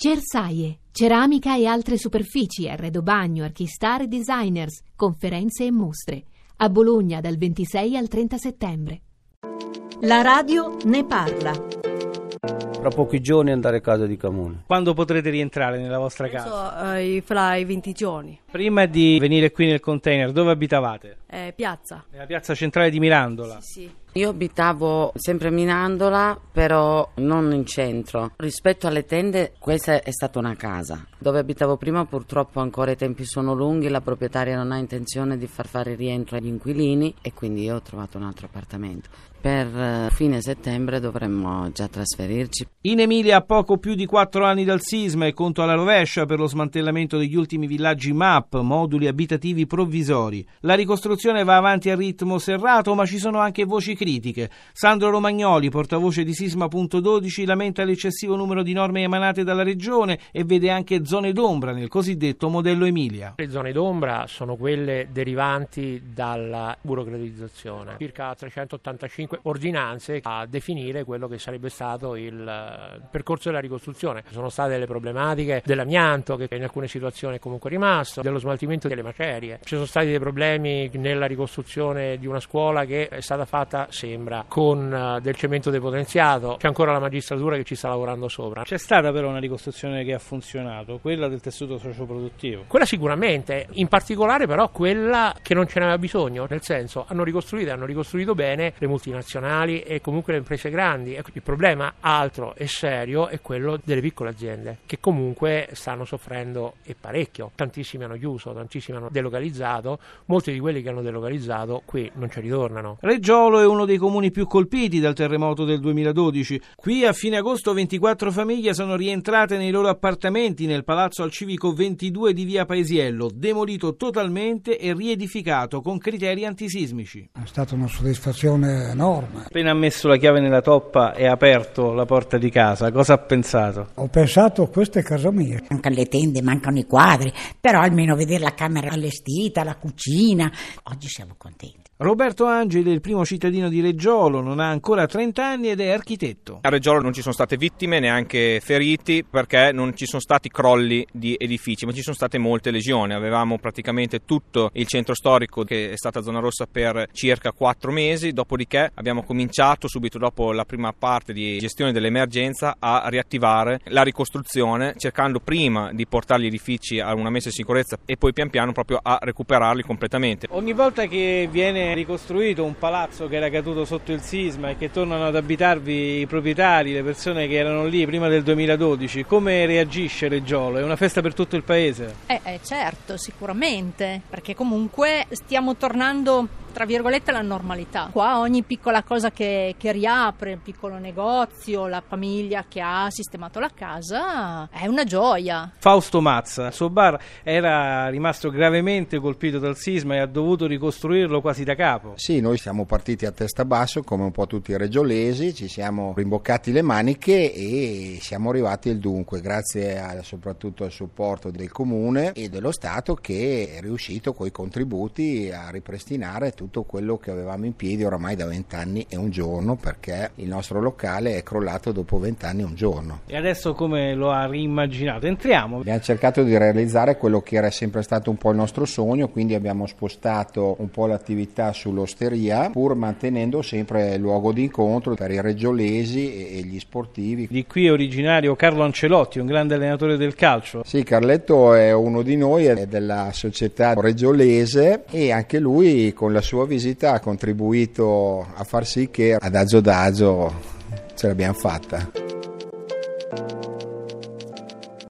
Cersaie, ceramica e altre superfici, arredo bagno, archistar e designers, conferenze e mostre. A Bologna dal 26 al 30 settembre. La radio ne parla. Tra pochi giorni andare a casa di Camone. Quando potrete rientrare nella vostra casa? So, eh, fra i 20 giorni. Prima di venire qui nel container, dove abitavate? Eh, piazza. Nella piazza centrale di Mirandola. Sì, sì. Io abitavo sempre a Mirandola, però non in centro. Rispetto alle tende, questa è stata una casa. Dove abitavo prima, purtroppo ancora i tempi sono lunghi, la proprietaria non ha intenzione di far fare rientro agli inquilini e quindi io ho trovato un altro appartamento. Per eh, fine settembre dovremmo già trasferirci. In Emilia a poco più di quattro anni dal sisma e conto alla rovescia per lo smantellamento degli ultimi villaggi MAP, moduli abitativi provvisori. La ricostruzione va avanti a ritmo serrato, ma ci sono anche voci critiche. Sandro Romagnoli, portavoce di Sisma.12, lamenta l'eccessivo numero di norme emanate dalla regione e vede anche zone d'ombra nel cosiddetto modello Emilia. Le zone d'ombra sono quelle derivanti dalla burocratizzazione. Circa 385 ordinanze a definire quello che sarebbe stato il eh, percorso della ricostruzione. Sono state delle problematiche dell'amianto che in alcune situazioni è comunque rimasto, dello smaltimento delle macerie. Ci sono stati dei problemi nella ricostruzione di una scuola che è stata fatta, sembra, con eh, del cemento depotenziato. C'è ancora la magistratura che ci sta lavorando sopra. C'è stata però una ricostruzione che ha funzionato, quella del tessuto socioproduttivo. Quella sicuramente, in particolare però quella che non ce n'aveva bisogno, nel senso hanno ricostruito, hanno ricostruito bene le multinazionali e comunque le imprese grandi. Ecco, il problema altro e serio è quello delle piccole aziende che comunque stanno soffrendo e parecchio. Tantissimi hanno chiuso, tantissimi hanno delocalizzato, molti di quelli che hanno delocalizzato qui non ci ritornano. Reggiolo è uno dei comuni più colpiti dal terremoto del 2012. Qui a fine agosto 24 famiglie sono rientrate nei loro appartamenti nel palazzo al civico 22 di via Paesiello, demolito totalmente e riedificato con criteri antisismici. È stata una soddisfazione enorme. Appena ha messo la chiave nella toppa e aperto la porta di casa, cosa ha pensato? Ho pensato questa è casa mia. Mancano le tende, mancano i quadri, però almeno vedere la camera allestita, la cucina. Oggi siamo contenti. Roberto Angeli il primo cittadino di Reggiolo, non ha ancora 30 anni ed è architetto. A Reggiolo non ci sono state vittime, neanche feriti, perché non ci sono stati crolli di edifici, ma ci sono state molte lesioni. Avevamo praticamente tutto il centro storico che è stata zona rossa per circa 4 mesi, dopodiché abbiamo cominciato subito dopo la prima parte di gestione dell'emergenza a riattivare la ricostruzione, cercando prima di portare gli edifici a una messa in sicurezza e poi pian piano proprio a recuperarli completamente. Ogni volta che viene ricostruito un palazzo che era caduto sotto il sisma e che tornano ad abitarvi i proprietari, le persone che erano lì prima del 2012, come reagisce Reggiolo? È una festa per tutto il paese? Eh, eh certo, sicuramente, perché comunque stiamo tornando tra virgolette la normalità. Qua ogni piccola cosa che, che, riapre, il piccolo negozio, la famiglia che ha sistemato la casa, è una gioia. Fausto Mazza, il suo bar era rimasto gravemente colpito dal sisma e ha dovuto ricostruirlo quasi da capo. Sì, noi siamo partiti a testa basso come un po' tutti i reggiolesi, ci siamo rimboccati le maniche e siamo arrivati al dunque, grazie a, soprattutto al supporto del comune e dello Stato che è riuscito con i contributi a ripristinare tutto quello che avevamo in piedi oramai da vent'anni e un giorno perché il nostro locale è crollato dopo vent'anni e un giorno. E adesso come lo ha rimmaginato? Entriamo. Abbiamo cercato di realizzare quello che era sempre stato un po' il nostro sogno, quindi abbiamo spostato un po' l'attività sull'osteria pur mantenendo sempre il luogo di incontro per i reggiolesi e gli sportivi. Di qui è originario Carlo Ancelotti, un grande allenatore del calcio. Sì, Carletto è uno di noi, è della società reggiolese e anche lui con la sua visita ha contribuito a far sì che ad Agio d'Agio ce l'abbiamo fatta.